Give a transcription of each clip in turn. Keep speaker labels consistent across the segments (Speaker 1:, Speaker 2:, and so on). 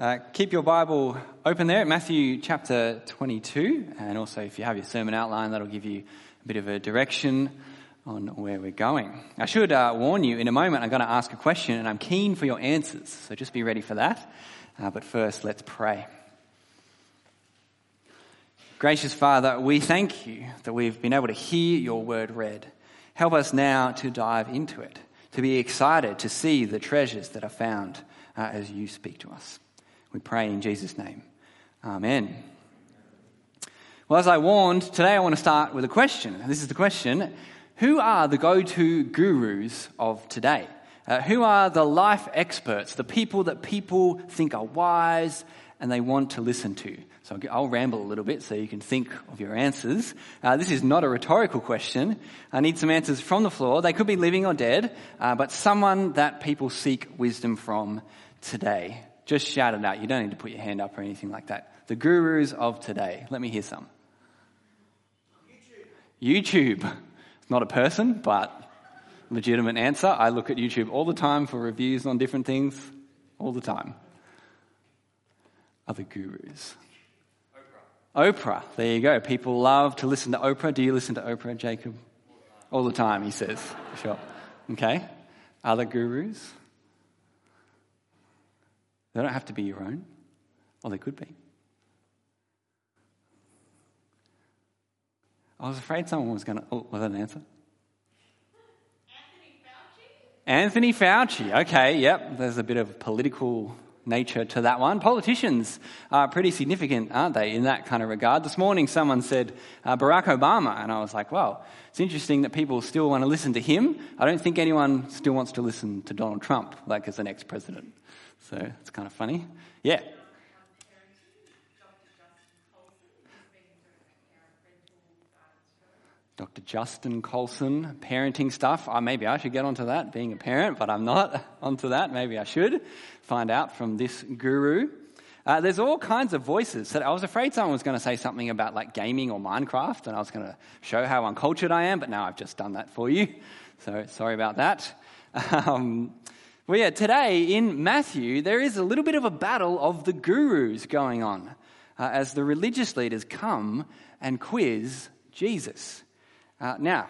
Speaker 1: Uh, keep your Bible open there at Matthew chapter 22, and also if you have your sermon outline, that'll give you a bit of a direction on where we're going. I should uh, warn you, in a moment I'm going to ask a question, and I'm keen for your answers, so just be ready for that. Uh, but first, let's pray. Gracious Father, we thank you that we've been able to hear your word read. Help us now to dive into it, to be excited to see the treasures that are found uh, as you speak to us. We pray in Jesus' name. Amen. Well, as I warned, today I want to start with a question. This is the question Who are the go to gurus of today? Uh, who are the life experts, the people that people think are wise and they want to listen to? So I'll ramble a little bit so you can think of your answers. Uh, this is not a rhetorical question. I need some answers from the floor. They could be living or dead, uh, but someone that people seek wisdom from today. Just shout it out. You don't need to put your hand up or anything like that. The gurus of today. Let me hear some. YouTube. YouTube. Not a person, but legitimate answer. I look at YouTube all the time for reviews on different things, all the time. Other gurus. Oprah. Oprah. There you go. People love to listen to Oprah. Do you listen to Oprah, Jacob? All the time, he says. Sure. Okay. Other gurus? They don't have to be your own. Well, they could be. I was afraid someone was going to. Oh, was that an answer? Anthony Fauci. Anthony Fauci. Okay, yep. There's a bit of political nature to that one. Politicians are pretty significant, aren't they, in that kind of regard? This morning someone said uh, Barack Obama, and I was like, well, it's interesting that people still want to listen to him. I don't think anyone still wants to listen to Donald Trump, like as the next president. So it's kind of funny. Yeah. Dr. Justin Coulson, parenting stuff. Uh, maybe I should get onto that, being a parent, but I'm not onto that. Maybe I should find out from this guru. Uh, there's all kinds of voices. So I was afraid someone was going to say something about like gaming or Minecraft, and I was going to show how uncultured I am, but now I've just done that for you. So sorry about that. Um, well, yeah, today in Matthew, there is a little bit of a battle of the gurus going on uh, as the religious leaders come and quiz Jesus. Uh, now,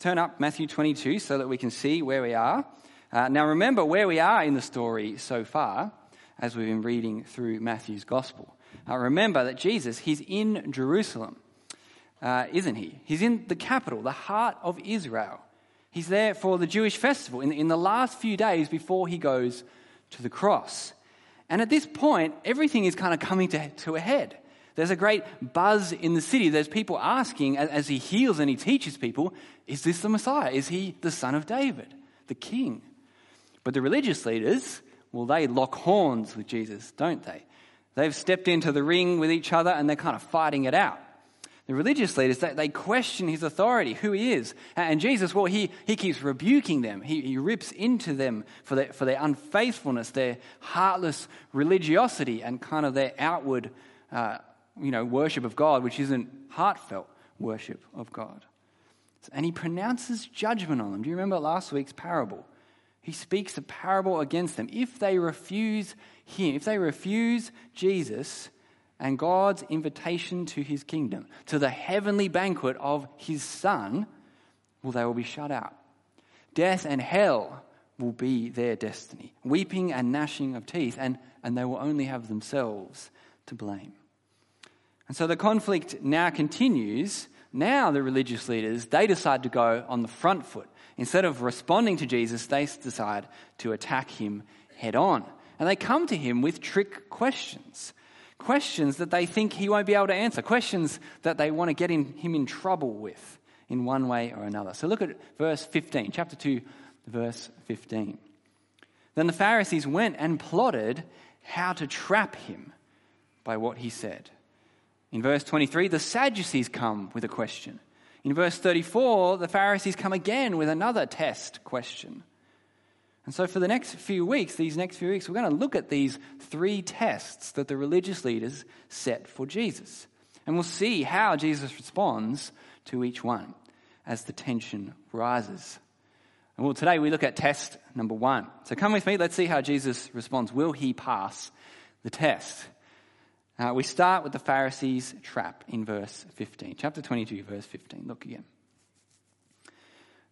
Speaker 1: turn up Matthew 22 so that we can see where we are. Uh, now, remember where we are in the story so far as we've been reading through Matthew's gospel. Uh, remember that Jesus, he's in Jerusalem, uh, isn't he? He's in the capital, the heart of Israel. He's there for the Jewish festival in, in the last few days before he goes to the cross. And at this point, everything is kind of coming to, to a head. There's a great buzz in the city. There's people asking as, as he heals and he teaches people, is this the Messiah? Is he the son of David, the king? But the religious leaders, well, they lock horns with Jesus, don't they? They've stepped into the ring with each other and they're kind of fighting it out. The religious leaders, they, they question his authority, who he is. And Jesus, well, he, he keeps rebuking them. He, he rips into them for their, for their unfaithfulness, their heartless religiosity, and kind of their outward, uh, you know, worship of God, which isn't heartfelt worship of God. And he pronounces judgment on them. Do you remember last week's parable? He speaks a parable against them. If they refuse him, if they refuse Jesus, and God's invitation to his kingdom, to the heavenly banquet of his Son, well, they will be shut out. Death and hell will be their destiny, weeping and gnashing of teeth, and, and they will only have themselves to blame. And so the conflict now continues. Now, the religious leaders, they decide to go on the front foot. Instead of responding to Jesus, they decide to attack him head on. And they come to him with trick questions questions that they think he won't be able to answer, questions that they want to get in, him in trouble with in one way or another. So look at verse 15, chapter 2, verse 15. Then the Pharisees went and plotted how to trap him by what he said. In verse 23, the Sadducees come with a question. In verse 34, the Pharisees come again with another test question. And so, for the next few weeks, these next few weeks, we're going to look at these three tests that the religious leaders set for Jesus. And we'll see how Jesus responds to each one as the tension rises. And well, today we look at test number one. So, come with me, let's see how Jesus responds. Will he pass the test. Uh, we start with the Pharisees' trap in verse 15. Chapter 22, verse 15. Look again.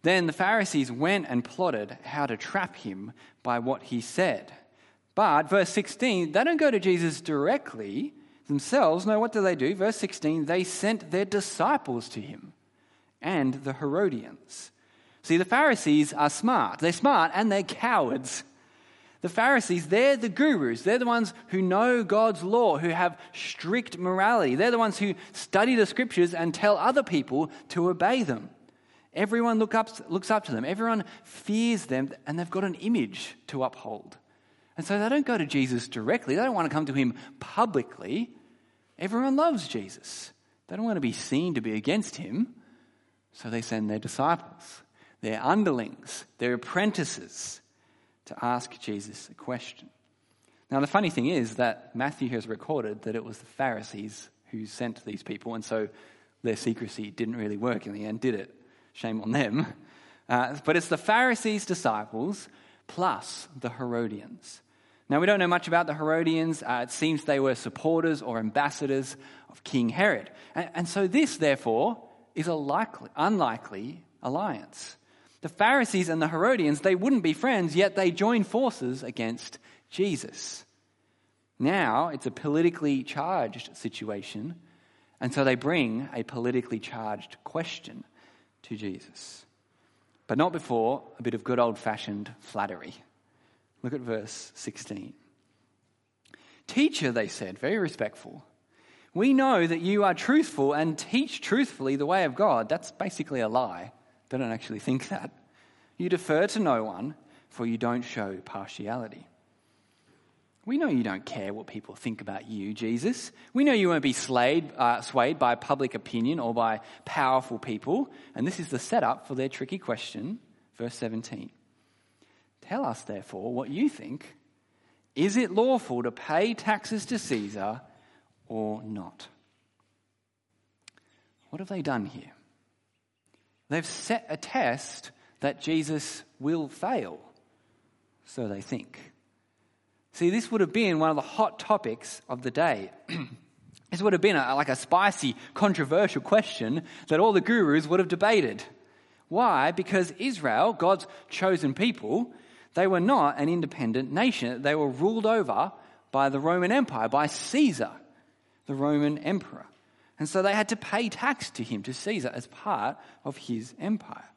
Speaker 1: Then the Pharisees went and plotted how to trap him by what he said. But, verse 16, they don't go to Jesus directly themselves. No, what do they do? Verse 16, they sent their disciples to him and the Herodians. See, the Pharisees are smart. They're smart and they're cowards. The Pharisees, they're the gurus. They're the ones who know God's law, who have strict morality. They're the ones who study the scriptures and tell other people to obey them. Everyone look up, looks up to them. Everyone fears them, and they've got an image to uphold. And so they don't go to Jesus directly. They don't want to come to him publicly. Everyone loves Jesus. They don't want to be seen to be against him. So they send their disciples, their underlings, their apprentices to ask Jesus a question. Now, the funny thing is that Matthew has recorded that it was the Pharisees who sent these people, and so their secrecy didn't really work in the end, did it? Shame on them. Uh, but it's the Pharisees' disciples plus the Herodians. Now, we don't know much about the Herodians. Uh, it seems they were supporters or ambassadors of King Herod. And, and so, this, therefore, is a likely, unlikely alliance. The Pharisees and the Herodians, they wouldn't be friends, yet they join forces against Jesus. Now it's a politically charged situation, and so they bring a politically charged question to Jesus. But not before a bit of good old fashioned flattery. Look at verse 16. Teacher, they said, very respectful, we know that you are truthful and teach truthfully the way of God. That's basically a lie. They don't actually think that. You defer to no one, for you don't show partiality. We know you don't care what people think about you, Jesus. We know you won't be slayed, uh, swayed by public opinion or by powerful people. And this is the setup for their tricky question. Verse 17. Tell us, therefore, what you think. Is it lawful to pay taxes to Caesar or not? What have they done here? They've set a test that Jesus will fail. So they think. See, this would have been one of the hot topics of the day. this would have been a, like a spicy, controversial question that all the gurus would have debated. Why? Because Israel, God's chosen people, they were not an independent nation. They were ruled over by the Roman Empire, by Caesar, the Roman emperor. And so they had to pay tax to him, to Caesar, as part of his empire.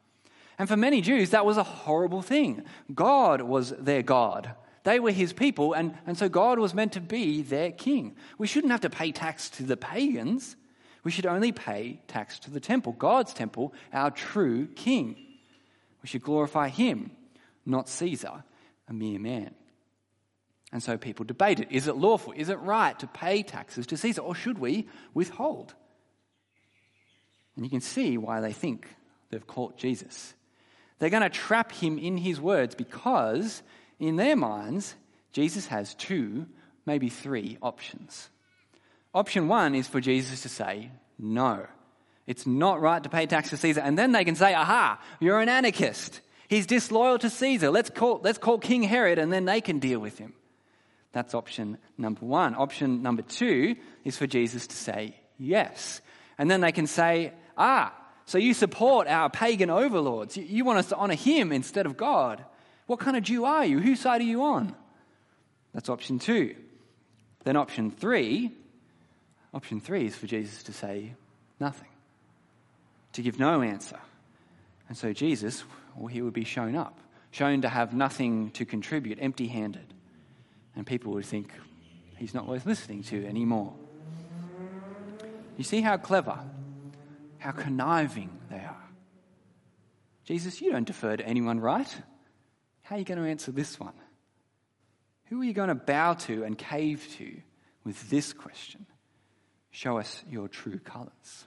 Speaker 1: And for many Jews, that was a horrible thing. God was their God. They were his people, and, and so God was meant to be their king. We shouldn't have to pay tax to the pagans. We should only pay tax to the temple, God's temple, our true king. We should glorify him, not Caesar, a mere man. And so people debated is it lawful? Is it right to pay taxes to Caesar, or should we withhold? And you can see why they think they've caught Jesus. They're going to trap him in his words because, in their minds, Jesus has two, maybe three options. Option one is for Jesus to say, no, it's not right to pay tax to Caesar. And then they can say, aha, you're an anarchist. He's disloyal to Caesar. Let's call, let's call King Herod and then they can deal with him. That's option number one. Option number two is for Jesus to say yes. And then they can say, ah, so you support our pagan overlords. You want us to honor him instead of God. What kind of Jew are you? Whose side are you on? That's option two. Then option three, option three is for Jesus to say nothing, to give no answer. And so Jesus, well, he would be shown up, shown to have nothing to contribute, empty handed. And people would think he's not worth listening to anymore. You see how clever how conniving they are. Jesus, you don't defer to anyone, right? How are you going to answer this one? Who are you going to bow to and cave to with this question? Show us your true colours.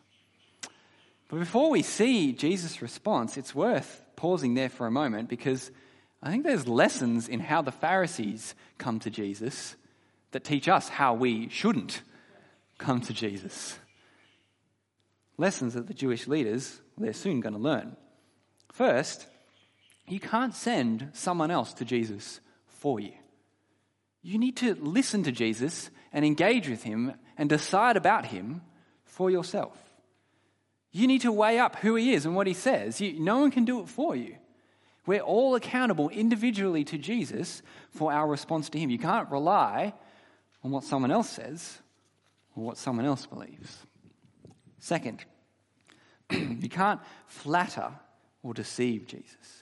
Speaker 1: But before we see Jesus' response, it's worth pausing there for a moment because I think there's lessons in how the Pharisees come to Jesus that teach us how we shouldn't come to Jesus lessons that the Jewish leaders, they're soon going to learn. First, you can't send someone else to Jesus for you. You need to listen to Jesus and engage with him and decide about him for yourself. You need to weigh up who he is and what he says. You, no one can do it for you. We're all accountable individually to Jesus for our response to him. You can't rely on what someone else says or what someone else believes. Second, you can't flatter or deceive Jesus.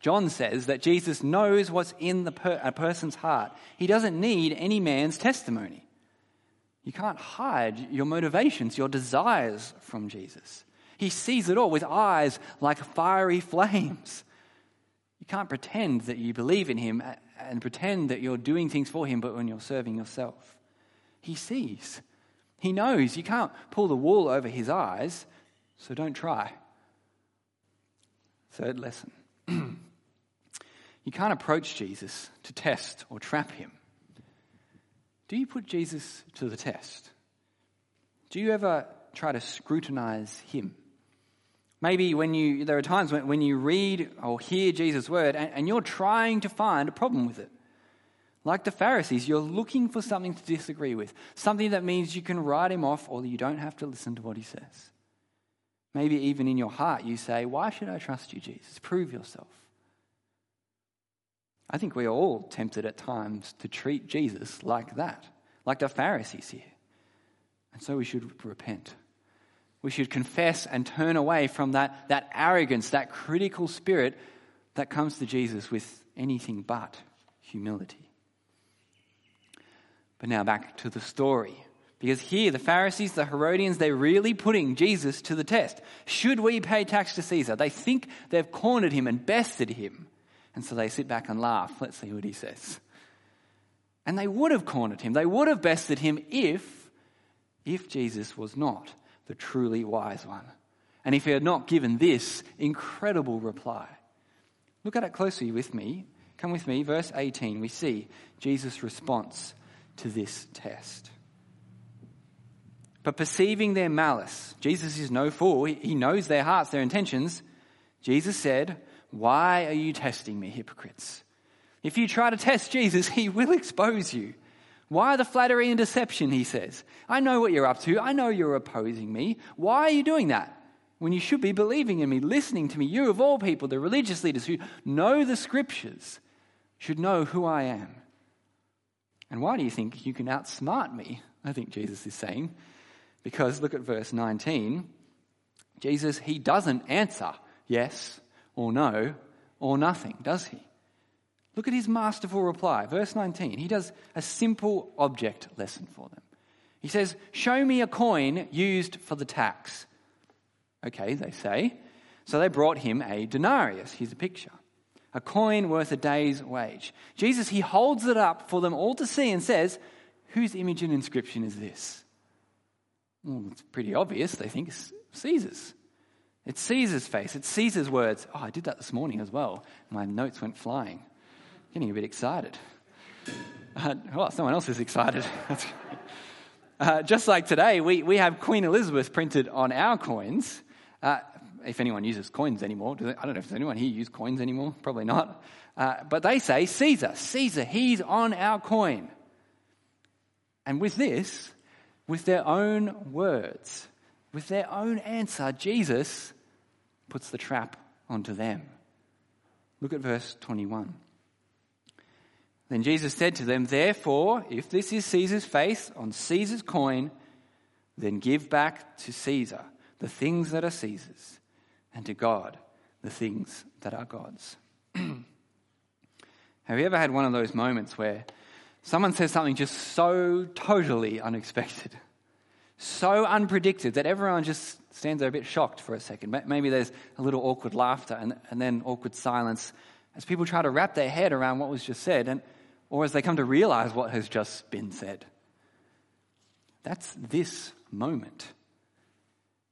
Speaker 1: John says that Jesus knows what's in the per- a person's heart. He doesn't need any man's testimony. You can't hide your motivations, your desires from Jesus. He sees it all with eyes like fiery flames. You can't pretend that you believe in him and pretend that you're doing things for him, but when you're serving yourself. He sees. He knows. You can't pull the wool over his eyes, so don't try. Third lesson you can't approach Jesus to test or trap him. Do you put Jesus to the test? Do you ever try to scrutinize him? Maybe when you, there are times when, when you read or hear Jesus' word and, and you're trying to find a problem with it. Like the Pharisees, you're looking for something to disagree with, something that means you can write him off or you don't have to listen to what he says. Maybe even in your heart, you say, Why should I trust you, Jesus? Prove yourself. I think we're all tempted at times to treat Jesus like that, like the Pharisees here. And so we should repent. We should confess and turn away from that, that arrogance, that critical spirit that comes to Jesus with anything but humility. But now back to the story. Because here, the Pharisees, the Herodians, they're really putting Jesus to the test. Should we pay tax to Caesar? They think they've cornered him and bested him. And so they sit back and laugh. Let's see what he says. And they would have cornered him. They would have bested him if, if Jesus was not the truly wise one. And if he had not given this incredible reply. Look at it closely with me. Come with me, verse 18. We see Jesus' response to this test. But perceiving their malice, Jesus is no fool. He knows their hearts, their intentions. Jesus said, why are you testing me, hypocrites? If you try to test Jesus, he will expose you. Why the flattery and deception, he says? I know what you're up to. I know you're opposing me. Why are you doing that? When you should be believing in me, listening to me, you of all people, the religious leaders who know the scriptures, should know who I am. And why do you think you can outsmart me? I think Jesus is saying. Because look at verse 19. Jesus, he doesn't answer yes or no or nothing, does he? Look at his masterful reply. Verse 19. He does a simple object lesson for them. He says, Show me a coin used for the tax. Okay, they say. So they brought him a denarius. Here's a picture a coin worth a day's wage. Jesus, he holds it up for them all to see and says, Whose image and inscription is this? Well, it's pretty obvious. They think it's Caesar's. It's Caesar's face. It's Caesar's words. Oh, I did that this morning as well. My notes went flying. Getting a bit excited. Uh, well, someone else is excited. uh, just like today, we, we have Queen Elizabeth printed on our coins. Uh, if anyone uses coins anymore, I don't know if there's anyone here uses coins anymore. Probably not. Uh, but they say Caesar, Caesar, he's on our coin. And with this, with their own words, with their own answer, Jesus puts the trap onto them. Look at verse 21. Then Jesus said to them, Therefore, if this is Caesar's face on Caesar's coin, then give back to Caesar the things that are Caesar's, and to God the things that are God's. Have you ever had one of those moments where someone says something just so totally unexpected? So unpredicted that everyone just stands there a bit shocked for a second. Maybe there's a little awkward laughter and, and then awkward silence as people try to wrap their head around what was just said, and, or as they come to realize what has just been said. That's this moment.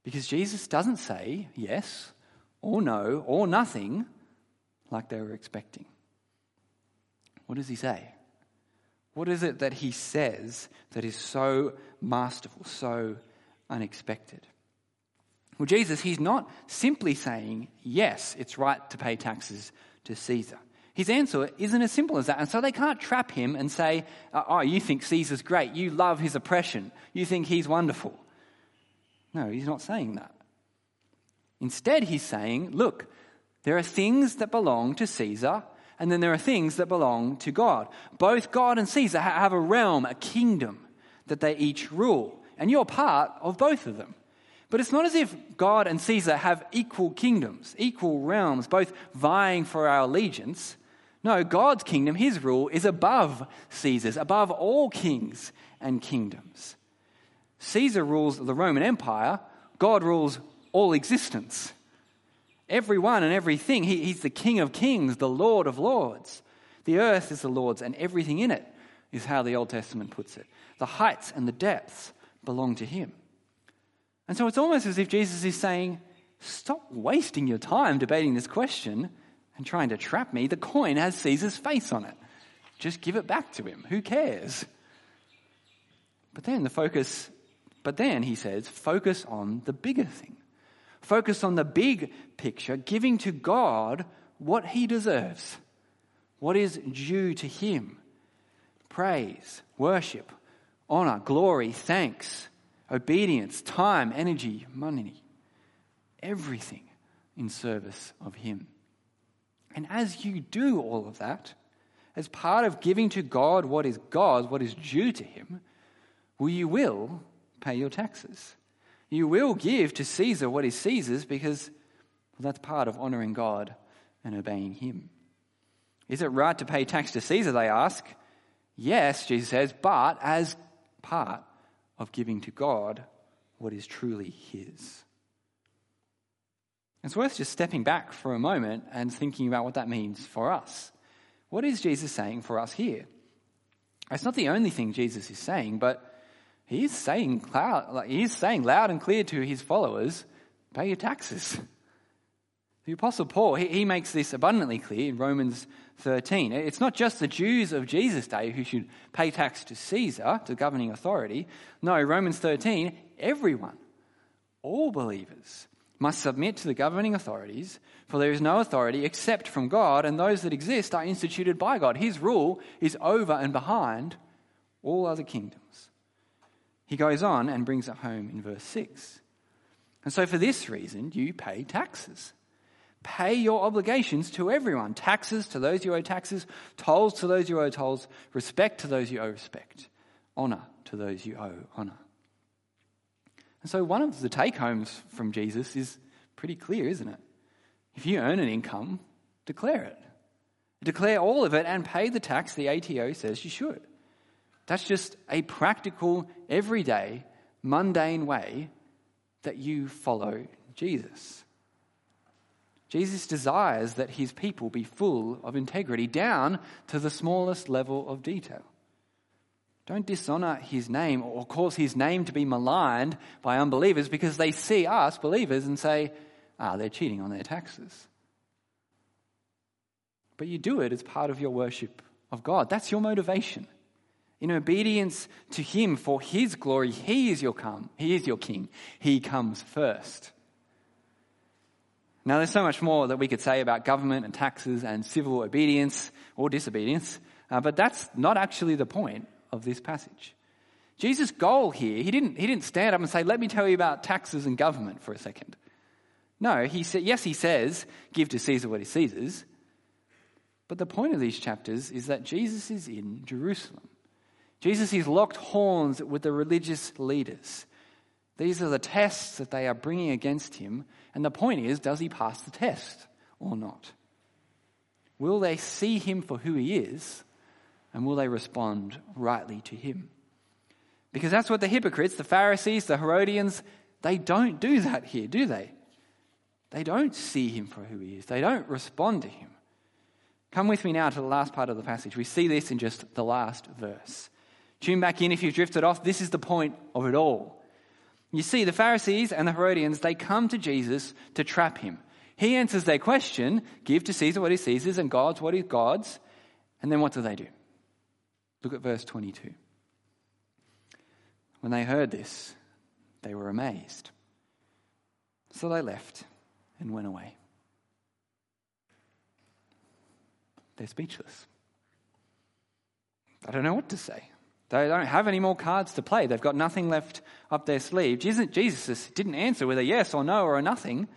Speaker 1: Because Jesus doesn't say yes or no or nothing like they were expecting. What does he say? What is it that he says that is so masterful, so unexpected? Well, Jesus, he's not simply saying, yes, it's right to pay taxes to Caesar. His answer isn't as simple as that. And so they can't trap him and say, uh, Oh, you think Caesar's great. You love his oppression. You think he's wonderful. No, he's not saying that. Instead, he's saying, Look, there are things that belong to Caesar, and then there are things that belong to God. Both God and Caesar have a realm, a kingdom that they each rule, and you're part of both of them. But it's not as if God and Caesar have equal kingdoms, equal realms, both vying for our allegiance. No, God's kingdom, his rule, is above Caesar's, above all kings and kingdoms. Caesar rules the Roman Empire, God rules all existence. Everyone and everything. He, he's the King of kings, the Lord of lords. The earth is the Lord's, and everything in it is how the Old Testament puts it. The heights and the depths belong to him. And so it's almost as if Jesus is saying, Stop wasting your time debating this question and trying to trap me, the coin has Caesar's face on it. Just give it back to him. Who cares? But then the focus, but then he says, focus on the bigger thing. Focus on the big picture, giving to God what he deserves, what is due to him praise, worship, honor, glory, thanks, obedience, time, energy, money, everything in service of him. And as you do all of that, as part of giving to God what is God's, what is due to Him, well, you will pay your taxes. You will give to Caesar what is Caesar's because well, that's part of honoring God and obeying Him. Is it right to pay tax to Caesar, they ask? Yes, Jesus says, but as part of giving to God what is truly His. It's worth just stepping back for a moment and thinking about what that means for us. What is Jesus saying for us here? It's not the only thing Jesus is saying, but he is saying loud, like he is saying loud and clear to his followers, pay your taxes. The Apostle Paul, he, he makes this abundantly clear in Romans 13. It's not just the Jews of Jesus' day who should pay tax to Caesar, to governing authority. No, Romans 13, everyone, all believers, must submit to the governing authorities, for there is no authority except from God, and those that exist are instituted by God. His rule is over and behind all other kingdoms. He goes on and brings it home in verse 6. And so, for this reason, you pay taxes. Pay your obligations to everyone taxes to those you owe taxes, tolls to those you owe tolls, respect to those you owe respect, honor to those you owe honor. And so, one of the take homes from Jesus is pretty clear, isn't it? If you earn an income, declare it. Declare all of it and pay the tax the ATO says you should. That's just a practical, everyday, mundane way that you follow Jesus. Jesus desires that his people be full of integrity down to the smallest level of detail. Don't dishonor his name or cause his name to be maligned by unbelievers because they see us, believers, and say, ah, they're cheating on their taxes. But you do it as part of your worship of God. That's your motivation. In obedience to him for his glory, he is your come. He is your king. He comes first. Now, there's so much more that we could say about government and taxes and civil obedience or disobedience, uh, but that's not actually the point of this passage. Jesus' goal here, he didn't, he didn't stand up and say, Let me tell you about taxes and government for a second. No, he said, yes, he says, give to Caesar what is Caesar's. But the point of these chapters is that Jesus is in Jerusalem. Jesus is locked horns with the religious leaders. These are the tests that they are bringing against him. And the point is, does he pass the test or not? Will they see him for who he is and will they respond rightly to him? Because that's what the hypocrites, the Pharisees, the Herodians, they don't do that here, do they? They don't see him for who he is. They don't respond to him. Come with me now to the last part of the passage. We see this in just the last verse. Tune back in if you've drifted off. This is the point of it all. You see, the Pharisees and the Herodians, they come to Jesus to trap him. He answers their question give to Caesar what is Caesar's and God's what is God's. And then what do they do? Look at verse 22. When they heard this, they were amazed. So they left and went away. they're speechless. I don't know what to say. They don't have any more cards to play. They've got nothing left up their sleeve. Jesus didn't answer with a yes or no or a nothing.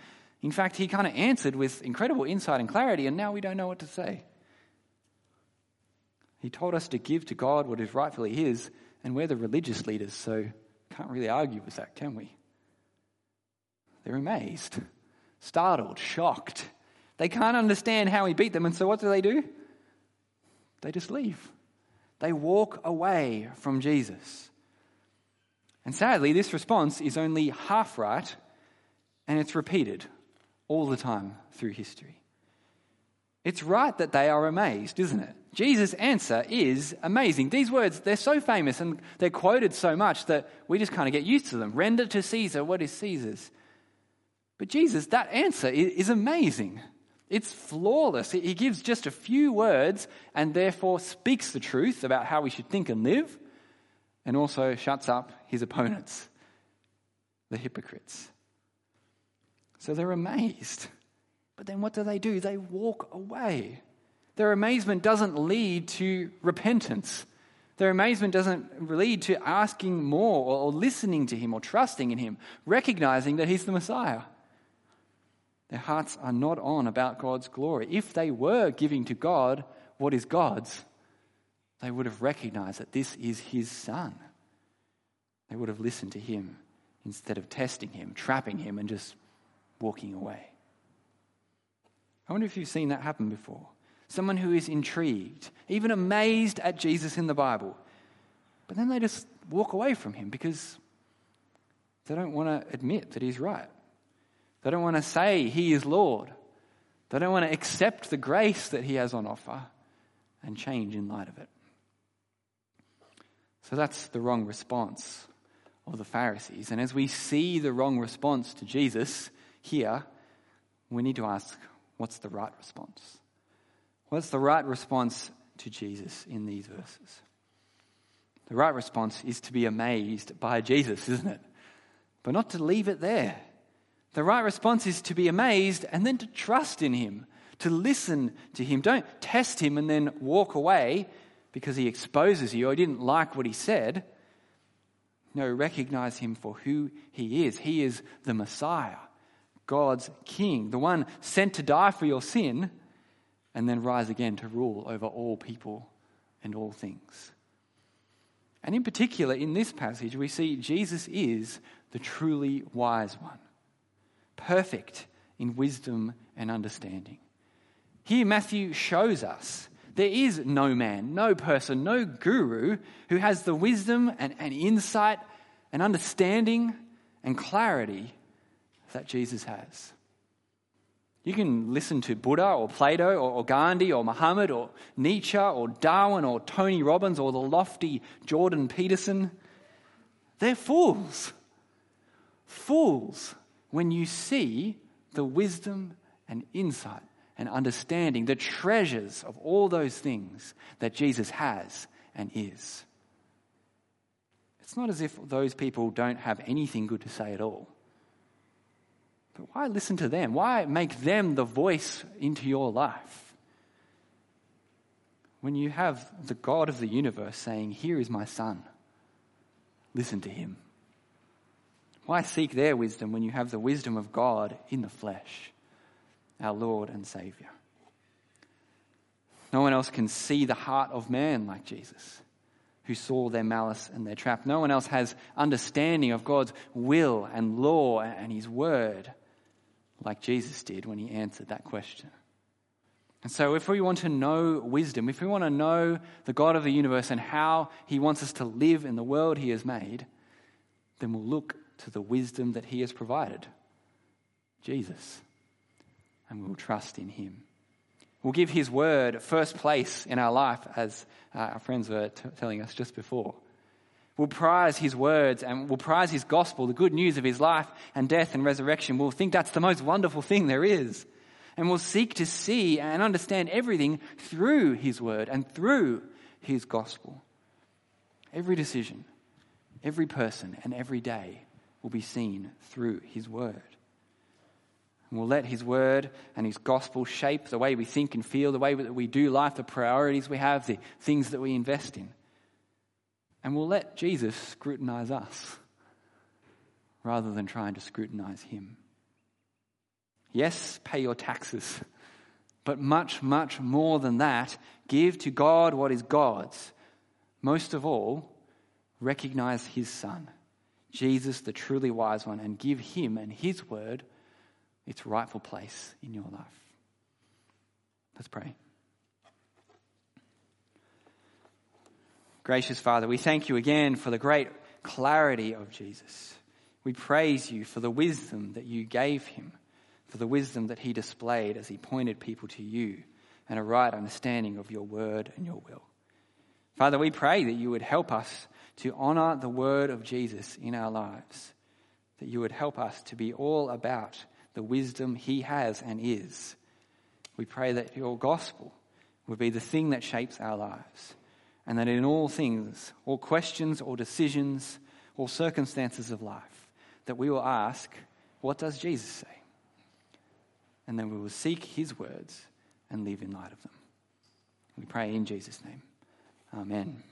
Speaker 1: In fact, he kind of answered with incredible insight and clarity, and now we don't know what to say. He told us to give to God what is rightfully His, and we're the religious leaders, so can't really argue with that, can we? They're amazed, startled, shocked. They can't understand how He beat them, and so what do they do? They just leave. They walk away from Jesus. And sadly, this response is only half right, and it's repeated all the time through history. It's right that they are amazed, isn't it? Jesus' answer is amazing. These words, they're so famous and they're quoted so much that we just kind of get used to them. Render to Caesar what is Caesar's. But Jesus, that answer is amazing. It's flawless. He gives just a few words and therefore speaks the truth about how we should think and live, and also shuts up his opponents, the hypocrites. So they're amazed. But then what do they do? They walk away. Their amazement doesn't lead to repentance. Their amazement doesn't lead to asking more or listening to him or trusting in him, recognizing that he's the Messiah. Their hearts are not on about God's glory. If they were giving to God what is God's, they would have recognized that this is his son. They would have listened to him instead of testing him, trapping him, and just walking away. I wonder if you've seen that happen before. Someone who is intrigued, even amazed at Jesus in the Bible, but then they just walk away from him because they don't want to admit that he's right. They don't want to say He is Lord. They don't want to accept the grace that He has on offer and change in light of it. So that's the wrong response of the Pharisees. And as we see the wrong response to Jesus here, we need to ask what's the right response? What's the right response to Jesus in these verses? The right response is to be amazed by Jesus, isn't it? But not to leave it there. The right response is to be amazed and then to trust in Him, to listen to Him. Don't test Him and then walk away because He exposes you or didn't like what He said. No, recognize Him for who He is. He is the Messiah, God's King, the one sent to die for your sin and then rise again to rule over all people and all things. And in particular, in this passage, we see Jesus is the truly wise one perfect in wisdom and understanding. Here, Matthew shows us there is no man, no person, no guru who has the wisdom and, and insight and understanding and clarity that Jesus has. You can listen to Buddha or Plato or, or, Gandhi or Muhammad or Nietzsche or Darwin or Tony Robbins or the lofty Jordan Peterson. They're fools. Fools when you see the wisdom and insight and understanding, the treasures of all those things that Jesus has and is. It's not as if those people don't have anything good to say at all. But why listen to them? Why make them the voice into your life? When you have the God of the universe saying, Here is my son, listen to him. Why seek their wisdom when you have the wisdom of God in the flesh, our Lord and Savior? No one else can see the heart of man like Jesus, who saw their malice and their trap. No one else has understanding of God's will and law and his word like Jesus did when he answered that question. And so, if we want to know wisdom, if we want to know the God of the universe and how he wants us to live in the world he has made, then we'll look to the wisdom that He has provided Jesus. And we'll trust in Him. We'll give His word first place in our life, as uh, our friends were t- telling us just before. We'll prize His words and we'll prize His gospel, the good news of His life and death and resurrection. We'll think that's the most wonderful thing there is. And we'll seek to see and understand everything through His word and through His gospel. Every decision, every person, and every day will be seen through his word. And we'll let His word and His gospel shape the way we think and feel, the way that we do life, the priorities we have, the things that we invest in. And we'll let Jesus scrutinize us rather than trying to scrutinize Him. Yes, pay your taxes, but much, much more than that, give to God what is God's. Most of all, recognize His Son, Jesus, the truly wise one, and give Him and His word its rightful place in your life. Let's pray. Gracious Father, we thank you again for the great clarity of Jesus. We praise you for the wisdom that you gave him, for the wisdom that he displayed as he pointed people to you, and a right understanding of your word and your will. Father, we pray that you would help us to honor the word of Jesus in our lives, that you would help us to be all about the wisdom he has and is. We pray that your gospel would be the thing that shapes our lives, and that in all things, all questions, all decisions, all circumstances of life, that we will ask, What does Jesus say? And then we will seek his words and live in light of them. We pray in Jesus' name. Amen.